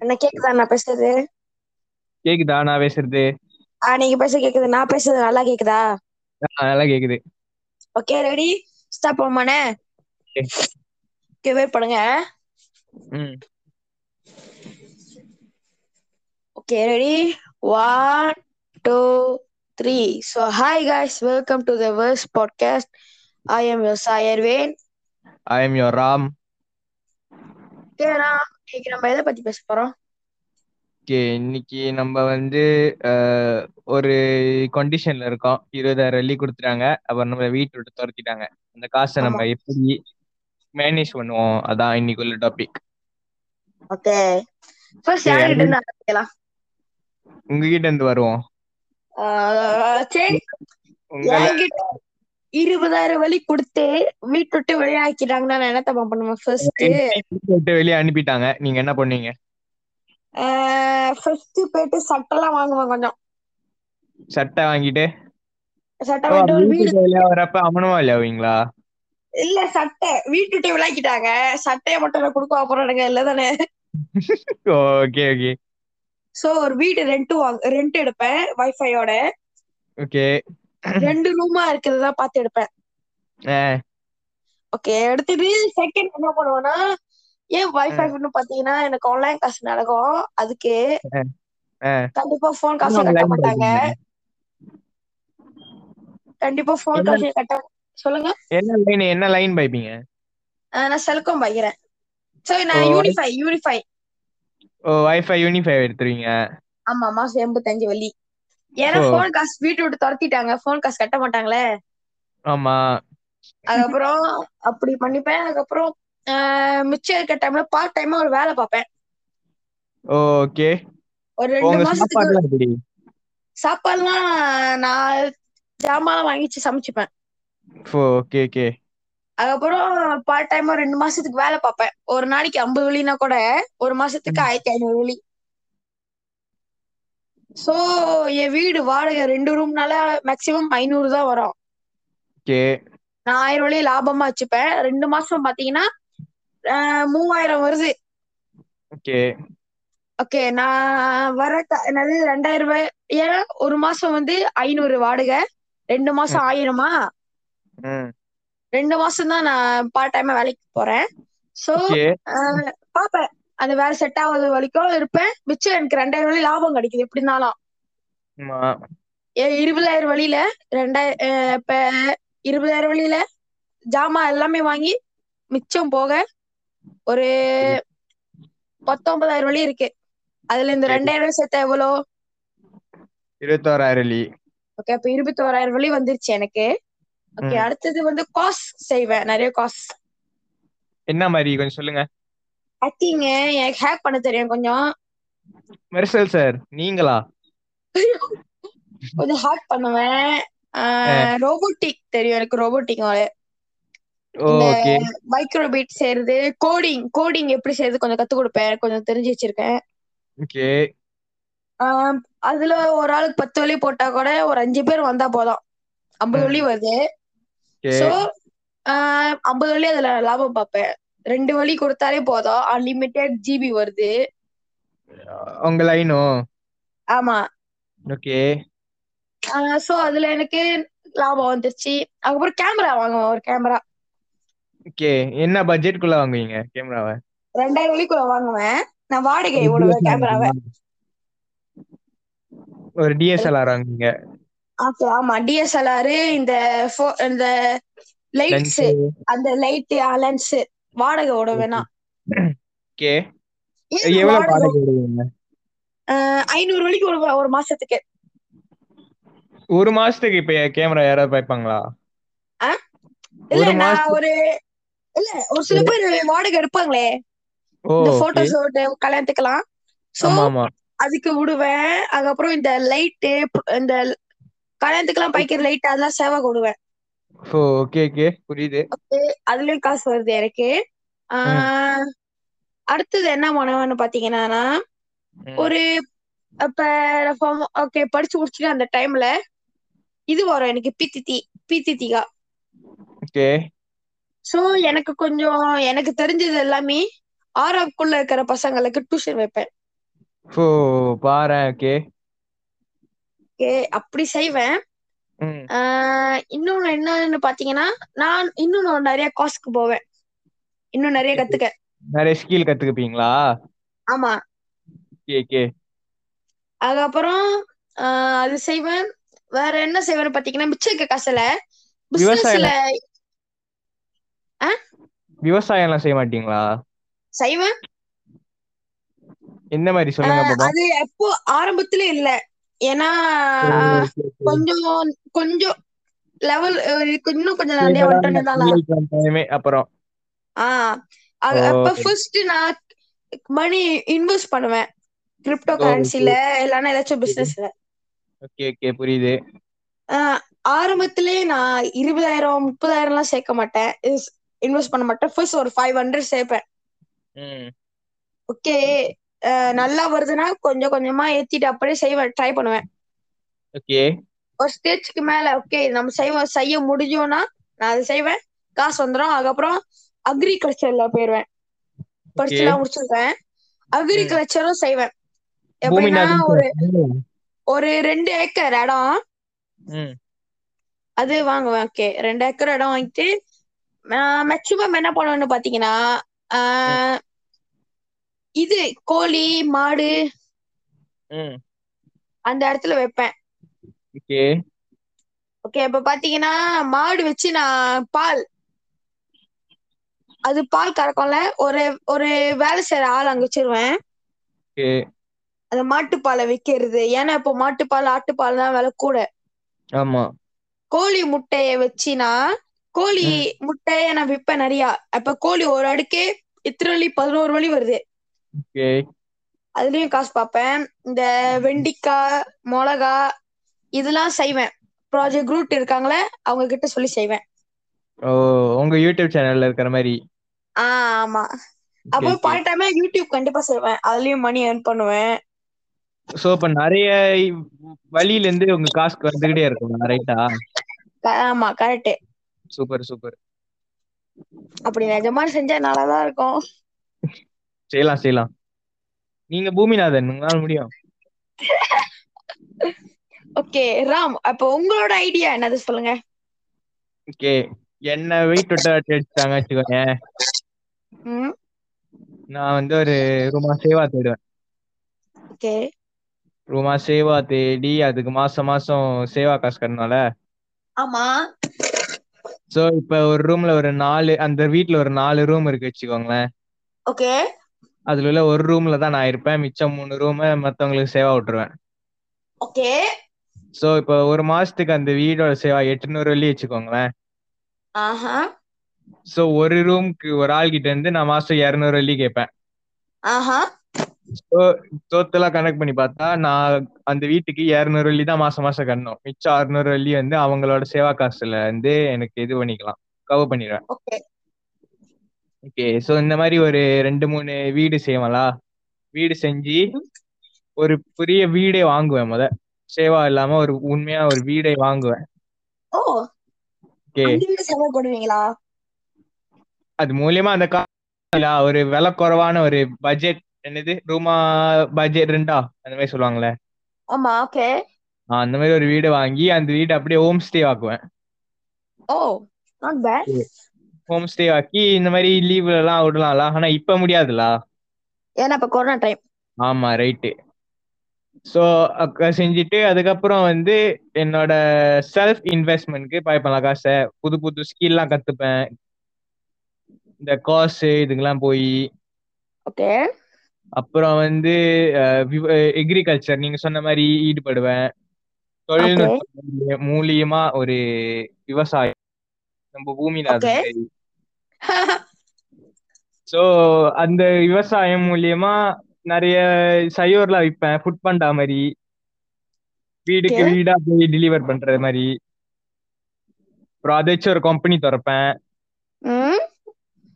என்ன கேக்குதா? நான் பேசுறது? கேக்குதா? நான் பேசுறது. ஆ நீங்க பேச கேக்குது. நான் பேசுறது நல்லா கேக்குதா? நல்லா கேக்குது. Okay ready? ஸ்டார்ட் பண்ணுமானே. ஓகே. வெயிட் பண்ணுங்க. ம். Okay ready? One two three so hi guys. Welcome to the verse podcast I am your சாயர்வேன் I am your Ram ஓகேடா இன்னைக்கு நம்ம எதை பத்தி பேச போறோம்? ஓகே இன்னைக்கு நம்ம வந்து அஹ், ஒரு கண்டிஷன்ல இருக்கோம். இருபதாயிரம் வெள்ளி கொடுத்துட்டாங்க. அப்புறம் நம்ம வீட்டு விட்டு துரத்திட்டாங்க. அந்த காசை நம்ம எப்படி மேனேஜ் பண்ணுவோம்? அதான் இன்னைக்கு உள்ள டாபிக் ஓகே ஃபர்ஸ்ட் யார்கிட்ட இருந்து ஆரம்பிக்கலாம்? உங்ககிட்ட இருந்து வருவோம். ஆஹ் சரி. உங்களை என்கிட்ட இருபதாயிரம் வழி கொடுத்து வீட்டு விட்டு வெளியாக்கிட்டாங்கன்னா நான் என்ன தப்பா பண்ணுவேன் ஃபர்ஸ்ட் வெளியே அனுப்பிட்டாங்க. நீங்க என்ன பண்ணீங்க? ஃபர்ஸ்ட் போயிட்டு சட்டெல்லாம் வாங்குவேன் கொஞ்சம். சட்டை வாங்கிட்டு? சட்டை வாங்கிட்டு வரப்ப அமனமா இல்லையாவீங்களா இல்ல சட்டை. வீட்டு விட்டு விளையாக்கிட்டாங்க சட்டையை மட்டும் நான் கொடுக்க போறானுங்க இல்ல தானே. ஓகே ஓகே சோ ஒரு வீடு ரெண்ட் வாங்க ரெண்ட் எடுப்பேன் வைஃபையோட ஓகே ரெண்டு ரூமா இருக்கிறதா பார்த்து எடுப்பேன். ஓகே எடுத்துட்டு செகண்ட் என்ன பண்ணுவேன்னா ஏன் வைஃபைன்னு பாத்தீங்கன்னா எனக்கு ஆன்லைன் கிளாஸ் நடக்கும். அதுக்கு கண்டிப்பா போன் காசு கட்ட மாட்டாங்க. கண்டிப்பா போன் காசு கட்ட சொல்லுங்க. என்ன லைன் என்ன லைன் பைப்பீங்க நான் செல்கம் வைக்கிறேன் சரி நான். யூனிஃபை யூனிஃபை ஓ வைஃபை யூனிஃபை எடுத்துருவீங்க. ஆமா மாசம் எண்பத்தஞ்சு வள்ளி ஏன்னா. போன் காசு வீட்டு விட்டு துரத்திட்டாங்க. போன் காசு கட்ட மாட்டாங்களே? ஆமா. அதுக்கப்புறம் அப்படி பண்ணிப்பேன். அதுக்கப்புறம் மிச்சம் இருக்க டைம்ல பார்ட் டைமா ஒரு வேலை பார்ப்பேன். ஓகே. ஒரு ரெண்டு மாசத்துக்கு சாப்பாடுலாம் நான் ஜாமான் வாங்கிச்சு சமைச்சுப்பேன். Okay okay. அதுக்கப்புறம் பார்ட் டைமா ரெண்டு மாசத்துக்கு வேலை பார்ப்பேன். ஒரு நாளைக்கு ஐம்பது வழினா கூட ஒரு மாசத்துக்கு ஆயிரத்தி ஐநூறு வழி சோ என் வீடு வாடகை ரெண்டு ரூம்னால மேக்சிமம் ஐநூறு தான் வரும். ஓகே. நான் ஆயிரம் வழி லாபமா வச்சுப்பேன். ரெண்டு மாசம் பாத்தீங்கன்னா மூவாயிரம் வருது. ஓகே. ஓகே நான் வர என்னது ரெண்டாயிரம் ரூபாய் ஏன்னா ஒரு மாசம் வந்து ஐநூறு வாடகை. ரெண்டு மாசம் ஆயிரமா? ரெண்டு மாசம் தான் நான் பார்ட் டைமா வேலைக்கு போறேன். சோ பாப்பேன். அந்த வேலை செட் ஆகாத வரைக்கும் இருப்பேன். மிச்சம் எனக்கு ரெண்டாயிரம் வழி லாபம் கிடைக்குது எப்படி இருந்தாலும் ஆமா. ஏ- இருபதாயிரம் வழியில ரெண்டாயிரம் இப்ப இருபதாயிரம் வழியில ஜாமான் எல்லாமே வாங்கி மிச்சம் போக ஒரு பத்தொன்பதாயிரம் வழி இருக்கு. அதுல இந்த. ரெண்டாயிரம் வழி சேர்த்தா எவ்வளோ? இருபத்தோராயிரம் வெள்ளி ஓகே அப்ப இருபத்தி ஓராயிரம் வழி வந்துருச்சு எனக்கு. ஓகே. அடுத்தது வந்து காஸ் செய்வேன் நிறைய காஸ் என்ன மாதிரி கொஞ்சம் சொல்லுங்க. ஹேக்கிங் எனக்கு ஹேக் பண்ண தெரியும் கொஞ்சம். மெர்சல் சார் நீங்களா? கொஞ்சம் ஹேக் பண்ணுவேன். ரோபோட்டிக் தெரியும் எனக்கு ரோபோட்டிக் ஓகே. மைக்ரோ பீட் செய்யறது கோடிங் கோடிங் எப்படி செய்யறது கொஞ்சம் கத்து கொடுப்பேன் கொஞ்சம் தெரிஞ்சு வச்சிருக்கேன். ஓகே. அதுல ஒரு ஆளுக்கு பத்து வழி போட்டா கூட ஒரு அஞ்சு பேர் வந்தா போதும். ஐம்பது. வழி வருது. சோ ஐம்பது வழி அதுல லாபம் பார்ப்பேன். ரெண்டு வழி கொடுத்தாலே போதும். அன்லிமிட்டெட் ஜிபி வருது. உங்க லைனும் ஆமா. ஓகே சோ அதுல எனக்கு லாபம் வந்துருச்சு. அதுக்கப்புறம் கேமரா வாங்குவேன் ஒரு கேமரா ஓகே என்ன பட்ஜெட்குள்ள வாங்குவீங்க கேமராவை ரெண்டாயிரம் வழிக்குள்ள வாங்குவேன். நான் வாடகை விடுவேன் கேமராவை ஒரு டிஎஸ்எல்ஆர் வாங்குவீங்க. ஓகே ஆமா. டிஎஸ்எல்ஆர் இந்த இந்த லைட்ஸ் அந்த லைட் லென்ஸ் வாடகை விட வேணாம் ஓகே எவ்வளவு வாடகை விடுவீங்க ஐநூறு வழிக்கு விடுவேன் ஒரு மாசத்துக்கு. ஒரு மாசத்துக்கு இப்ப கேமரா யாராவது பாய்ப்பாங்களா? இல்ல ஒரு நான் ஒரு இல்ல ஒரு சில பேர் வாடகை எடுப்பாங்களே. இந்த ஓகே. போட்டோ ஷூட் கல்யாணத்துக்கெல்லாம். சோ அதுக்கு விடுவேன். அதுக்கப்புறம் இந்த லைட்டு இந்த கல்யாணத்துக்கெல்லாம் பைக்கிற லைட் அதெல்லாம் சேவை விடுவேன். ஓகே ஓகே புரியுது. அதுலயும் காசு வருது எனக்கு. அடுத்தது என்ன பண்ணுவேன்னு பாத்தீங்கன்னா. ஒரு அப்ப ஓகே படிச்சு முடிச்சுட்டு அந்த டைம்ல இது வரும் எனக்கு பித்தித்தி பித்தித்திகா ஓகே. சோ எனக்கு கொஞ்சம் எனக்கு தெரிஞ்சது எல்லாமே ஆறாவதுக்குள்ள இருக்கிற பசங்களுக்கு டியூஷன் வைப்பேன். ஓ பாரேன் ஓகே ஓகே அப்படி செய்வேன். இன்னொன்னு என்னன்னு பாத்தீங்கன்னா நான் இன்னும் நிறைய காசுக்கு போவேன். இன்னும் நிறைய கத்துக்க. நிறைய ஸ்கில் கத்துக்குப்பீங்களா? ஆமா. ஓகே அதுக்கப்புறம் அது செய்வேன். வேற என்ன செய்வேன்னு பாத்தீங்கன்னா மிச்சம் இருக்க காசுல பிசினஸ்ல விவசாயம் எல்லாம் செய்ய மாட்டீங்களா? செய்வேன். என்ன மாதிரி சொல்லுங்க அது எப்போ ஆரம்பத்துல இல்ல. ஏன்னா கொஞ்சம் கொஞ்சம் லெவல் இன்னும் கொஞ்சம் நிறைய வந்துட்டேன் அப்புறம். ஆஹ். அப்ப ஃபர்ஸ்ட் நான் மணி இன்வெஸ்ட் பண்ணுவேன். கிரிப்டோ கரன்சில இல்லைன்னா ஏதாச்சும் பிசினஸ்ல ஓகே ஓகே புரியுது. ஆரம்பத்திலே நான் இருபதாயிரம் முப்பதாயிரம் எல்லாம் சேர்க்க மாட்டேன். இன்வெஸ்ட் பண்ண மாட்டேன். ஃபர்ஸ்ட் ஒரு ஃபைவ் ஹண்ட்ரட் சேர்ப்பேன். ஓகே நல்லா வருதுன்னா கொஞ்சம் கொஞ்சமா ஏத்திட்டு அப்படியே செய்வேன் ட்ரை பண்ணுவேன். ஓகே. ஒரு ஸ்டேஜ்க்கு மேல ஓகே நம்ம செய்வோம் செய்ய முடிஞ்சோம்னா நான் அதை செய்வேன். காசு வந்துடும் அதுக்கப்புறம் அக்ரிகல்ச்சர்ல போயிருவேன். படிச்சுலாம் முடிச்சிருக்கேன். அக்ரிகல்ச்சரும் செய்வேன். எப்படின்னா ஒரு ஒரு ரெண்டு ஏக்கர் இடம். அது வாங்குவேன். ஓகே ரெண்டு ஏக்கர் இடம் வாங்கிட்டு மேக்சிமம் என்ன பண்ணுவேன்னு பாத்தீங்கன்னா இது கோழி மாடு அந்த இடத்துல வைப்பேன். ஓகே. ஓகே இப்ப பாத்தீங்கன்னா மாடு வச்சு நான் பால் அது பால் கறக்கும்ல ஒரு ஒரு வேலை செய்யற ஆள் அங்க வச்சிருவேன். அந்த மாட்டுப்பாலை விக்கிறது. ஏன்னா இப்போ மாட்டுப்பால் ஆட்டுப்பால் தான் விலை கூட. ஆமா. கோழி முட்டைய வச்சுனா கோழி. முட்டைய நான் விற்பேன் நிறைய. அப்ப கோழி ஒரு அடுக்கே இத்தனை வழி பதினோரு வழி வருது. அதுலயும் காசு பார்ப்பேன் இந்த வெண்டிக்காய் மிளகா இதெல்லாம் செய்வேன். ப்ராஜெக்ட் ரூட் இருக்காங்களே அவங்க கிட்ட சொல்லி செய்வேன். ஓ உங்க யூடியூப் சேனல்ல இருக்கிற மாதிரி? ஆஹ் ஆமா. அப்போ பார்ட் டைமா யூடியூப் கண்டிப்பா செய்வேன். அதுலயும் மணி ஏர்ன் பண்ணுவேன். சோ இப்ப நிறைய வழியில இருந்து உங்க காசுக்கு வந்துகிட்டே இருக்கும் ரைட்டா ஆமா கரெக்ட் சூப்பர் சூப்பர் அப்படி நிஜமா செஞ்சா நல்லாதான் இருக்கும். செய்யலாம் செய்யலாம். நீங்க பூமிநாதன் உங்களால முடியும். ஓகே ராம் அப்போ உங்களோட ஐடியா என்னது சொல்லுங்க? ஓகே என்ன வெயிட் விட்டு அடிச்சாங்க வச்சுக்கோங்க நான் வந்து ஒரு ரூமா சேவா தேடுவேன். ஓகே ரூமா சேவா தேடி அதுக்கு மாசம் மாசம் சேவா காசு கட்டணும்ல. ஆமா. சோ இப்ப ஒரு ரூம்ல ஒரு நாலு அந்த வீட்ல ஒரு நாலு ரூம் இருக்கு வச்சுக்கோங்களேன். ஓகே அதுல உள்ள ஒரு ரூம்ல தான் நான் இருப்பேன். மிச்சம் மூணு ரூம் மத்தவங்களுக்கு சேவா விட்டுருவேன். ஓகே. சோ இப்ப ஒரு மாசத்துக்கு அந்த வீடோட சேவா எட்டுநூறு வெள்ளி வச்சுக்கோங்களேன். ஆஹா. சோ ஒரு ரூம்க்கு ஒரு ஆள் கிட்ட இருந்து நான் மாசம் இருநூறு வெள்ளி கேட்பேன். ஆஹா. டோட்டலா கனெக்ட் பண்ணி பார்த்தா நான் அந்த வீட்டுக்கு இருநூறு வெள்ளி தான் மாசம் மாசம் கட்டணும். மிச்சம் அறுநூறு வெள்ளி வந்து அவங்களோட சேவா காசுல இருந்து எனக்கு இது பண்ணிக்கலாம். கவர் பண்ணிடுவேன். ஓகே சோ இந்த மாதிரி ஒரு ரெண்டு மூணு வீடு செய்வலா வீடு செஞ்சு ஒரு பெரிய வீடே வாங்குவேன் முத. சேவா இல்லாம ஒரு உண்மையா ஒரு வீடே வாங்குவேன். ஓ ஓகே அது மூலியமா அந்த கா இல்ல, ஒரு விலை குறைவான ஒரு பட்ஜெட் என்னது? ரூமா பட்ஜெட் ரெண்டா? அந்த மாதிரி சொல்லுவாங்களே ஆமா ஓகே அந்த மாதிரி ஒரு வீடு வாங்கி அந்த வீடு அப்படியே ஹோம் ஸ்டே ஆக்குவேன். Oh not bad home stay ஆக்கி இந்த மாதிரி லீவ்ல எல்லாம் விடலாம்ல. ஆனா இப்ப முடியாதுல? ஏன்னா இப்ப கொரோனா டைம் ஆமா ரைட்டு ஸோ செஞ்சுட்டு அதுக்கப்புறம் வந்து என்னோட செல்ஃப் இன்வெஸ்ட்மெண்ட்க்கு பாய்ப்பேன் காசை புது புது ஸ்கில்லாம் கத்துப்பேன். இந்த கோர்ஸ் இதுக்கெல்லாம் போய். ஓகே. அப்புறம் வந்து எக்ரிகல்ச்சர் நீங்க சொன்ன மாதிரி ஈடுபடுவேன். தொழில்நுட்பம் மூலிய- மூலியமா ஒரு விவசாயம். நம்ம. மாதிரி. சோ அந்த விவசாயம் மூலியமா நிறைய சையோர்லாம் விற்பேன் ஃபுட் பண்டா மாதிரி. வீடுக்கு. வீடா போய் டெலிவர் பண்ற மாதிரி. அப்புறம் அதை வச்சு ஒரு கம்பெனி திறப்பேன்.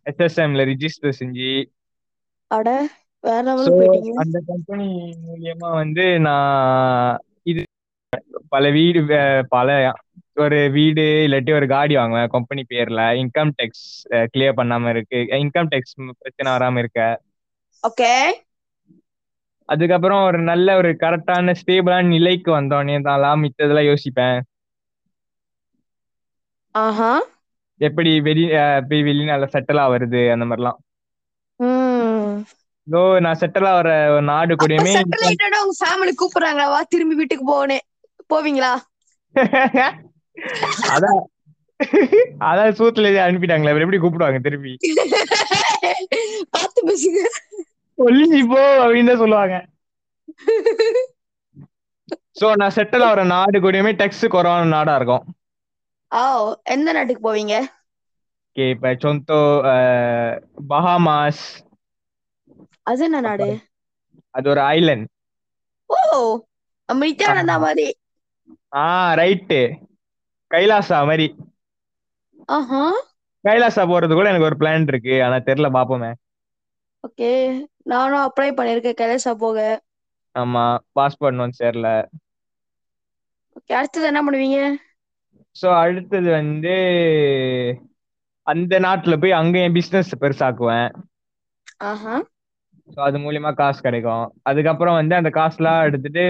எஸ்எஸ்எம்ல ரிஜிஸ்டர் செஞ்சு. அந்த கம்பெனி மூலியமா வந்து நான் இது பல வீடு பல ஒரு வீடு இல்லாட்டி ஒரு காடி வாங்குவேன். கம்பெனி பேர்ல. இன்கம் டேக்ஸ் கிளியர் பண்ணாம இருக்கு. இன்கம் டேக்ஸ் பிரச்சனை வராம இருக்க. ஓகே அதுக்கப்புறம் ஒரு நல்ல ஒரு கரெக்டான ஸ்டேபிளான நிலைக்கு வந்தோடனே தான் மித்ததெல்லாம் யோசிப்பேன். ஆஹா. எப்படி வெளி போய் வெளிநாட்டுல செட்டில் ஆவறது அந்த மாதிரிலாம். இதோ நான் செட்டில் ஒரு நாடு கூடயுமே உங்க ஃபேமிலி கூப்பிடுறாங்க வா திரும்பி வீட்டுக்கு போனே போவீங்களா? அதான். அதான் சூத்துல அனுப்பிட்டாங்களே அப்புறம் எப்படி கூப்பிடுவாங்க திருப்பி? பார்த்து பேசுங்க. சொல்லி போ அப்படின்னு தான் சொல்லுவாங்க. சோ நான் செட்டில் ஆகிற நாடு கூடயுமே டெக்ஸ் குறவான நாடா இருக்கும். ஓ எந்த நாட்டுக்கு போவீங்க? ஓகே இப்ப சொந்தோ பஹாமாஸ் அது என்ன நாடு? அது ஒரு ஐலண்ட் ஓ நித்யானந்தா மாதிரி. ஆ ரைட்டு கைலாசா மாதிரி. ஆஹா. கைலாசா போறது கூட எனக்கு ஒரு பிளான் இருக்கு. ஆனா தெரியல பாப்போமே. ஓகே. நானும் அப்ளை பண்ணிருக்கேன் கைலாசா போக. ஆமா. பாஸ்போர்ட் ஒன்றும் சேரல ஓகே. அடுத்தது என்ன பண்ணுவீங்க? சோ அடுத்தது வந்து அந்த நாட்டுல போய் அங்க என் பிசினஸ் பெருசாக்குவேன். ஆஹா. ஸோ அது மூலியமா காசு கிடைக்கும். அதுக்கப்புறம் வந்து அந்த காசுலாம் எடுத்துட்டு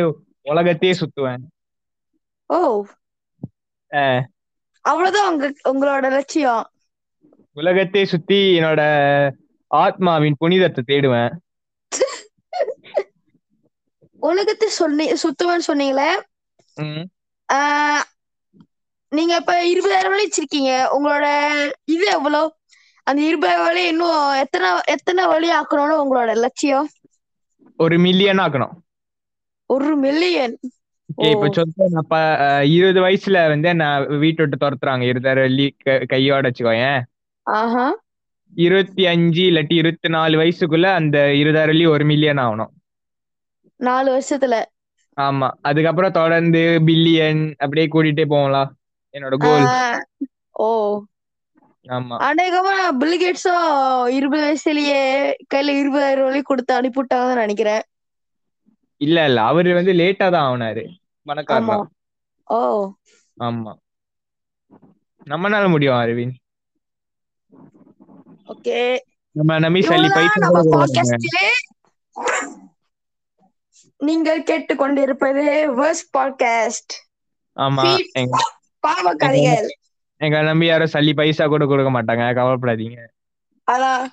உலகத்தையே சுத்துவேன். ஓ. அவ்வளவுதான் உங்க உங்களோட லட்சியம். உலகத்தையே சுத்தி என்னோட ஆத்மாவின் புனிதத்தை தேடுவேன். உலகத்தை சொன்னி சுத்துவேன்னு சொன்னீங்களே? நீங்க இப்ப இருபதாயிரம் வழி வச்சிருக்கீங்க. உங்களோட இது எவ்வளோ? அந்த இருபதாயிரம் வழி இன்னும் எத்தனை எத்தனை வழி ஆக்கணும்னு உங்களோட லட்சியம்? ஒரு மில்லியன் ஆக்கணும். ஒரு மில்லியன் இப்ப ஓ. சொல்ல நான் ப- அஹ் இருபது வயசுல வந்து நான் வீட்டை விட்டு துரத்துறாங்க. இருபதாயிரம் வெள்ளி கையோட வச்சுக்கோயேன். இருபத்தி அஞ்சு இல்லாட்டி இருபத்தி நாலு வயசுக்குள்ள அந்த வெள்ளி ஒரு மில்லியன் ஆகணும். நாலு வருஷத்துல. ஆமா. அதுக்கப்புறம் தொடர்ந்து பில்லியன் அப்படியே கூட்டிட்டே போகலாம் என்னோட கோல் ஓ. ஆமா. அநேகமா பில்கேட்ஸும் இருபது வயசுலயே கையில இருபதாயிரம் வழி கொடுத்து அனுப்பிவிட்டாங்கன்னு நினைக்கிறேன். இல்ல இல்ல. அவரு வந்து லேட்டா தான் ஆனாரு ஆமா. பணக்காரனா ஓ. ஆமா. நம்மனால முடியும் அரவிந்த். ஓகே. நம்ம சல்லி நம்ம போடுறாங்க பாட்காஸ்டிலே நீங்கள் கேட்டுக்கொண்டிருப்பது வேர்ஸ் பாட்காஸ்ட் ஆமா. பாவ கதைகள் எங்க நம்பி யாரும் சல்லி பைசா கூட கொடுக்க மாட்டாங்க. கவலைப்படாதீங்க. அதான்.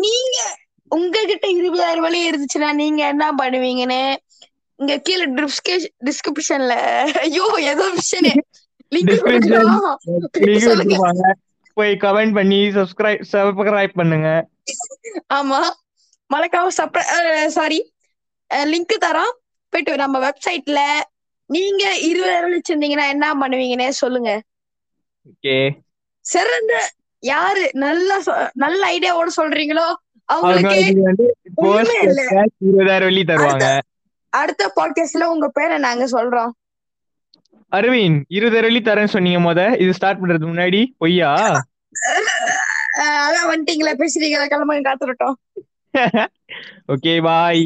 நீங்க உங்ககிட்ட இருபதாயிரம் வழி இருந்துச்சுன்னா நீங்க என்ன பண்ணுவீங்கன்னு? இங்க கீழே டிஸ்கிரிப்ஷன்ல ஐயோ ஏதோ விஷயம். போய் கமெண்ட் பண்ணி சப்ஸ்கிரைப் சப்ஸ்கிரைப் பண்ணுங்க. ஆமா. சப்ர சாரி லிங்க் தரோம். போயிட்டு நம்ம வெப்சைட்ல நீங்க இருபதாயிரம் வச்சிருந்தீங்கன்னா என்ன பண்ணுவீங்கன்னு சொல்லுங்க. சிறந்த யாரு? நல்ல நல்ல ஐடியாவோட சொல்றீங்களோ? அவங்களுக்கு அடுத்த பாட்காஸ்ட்ல உங்க பேரை நாங்க சொல்றோம். அரவிந்த் இருபதாயிரம் வெள்ளி தரேன்னு சொன்னீங்க முத. இது ஸ்டார்ட் பண்றதுக்கு முன்னாடி பொய்யா? அதான் வந்துட்டீங்களா பேசுறீங்களா கிளம்புங்க காத்துட்டோம் ஓகே பாய்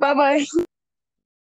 பாய்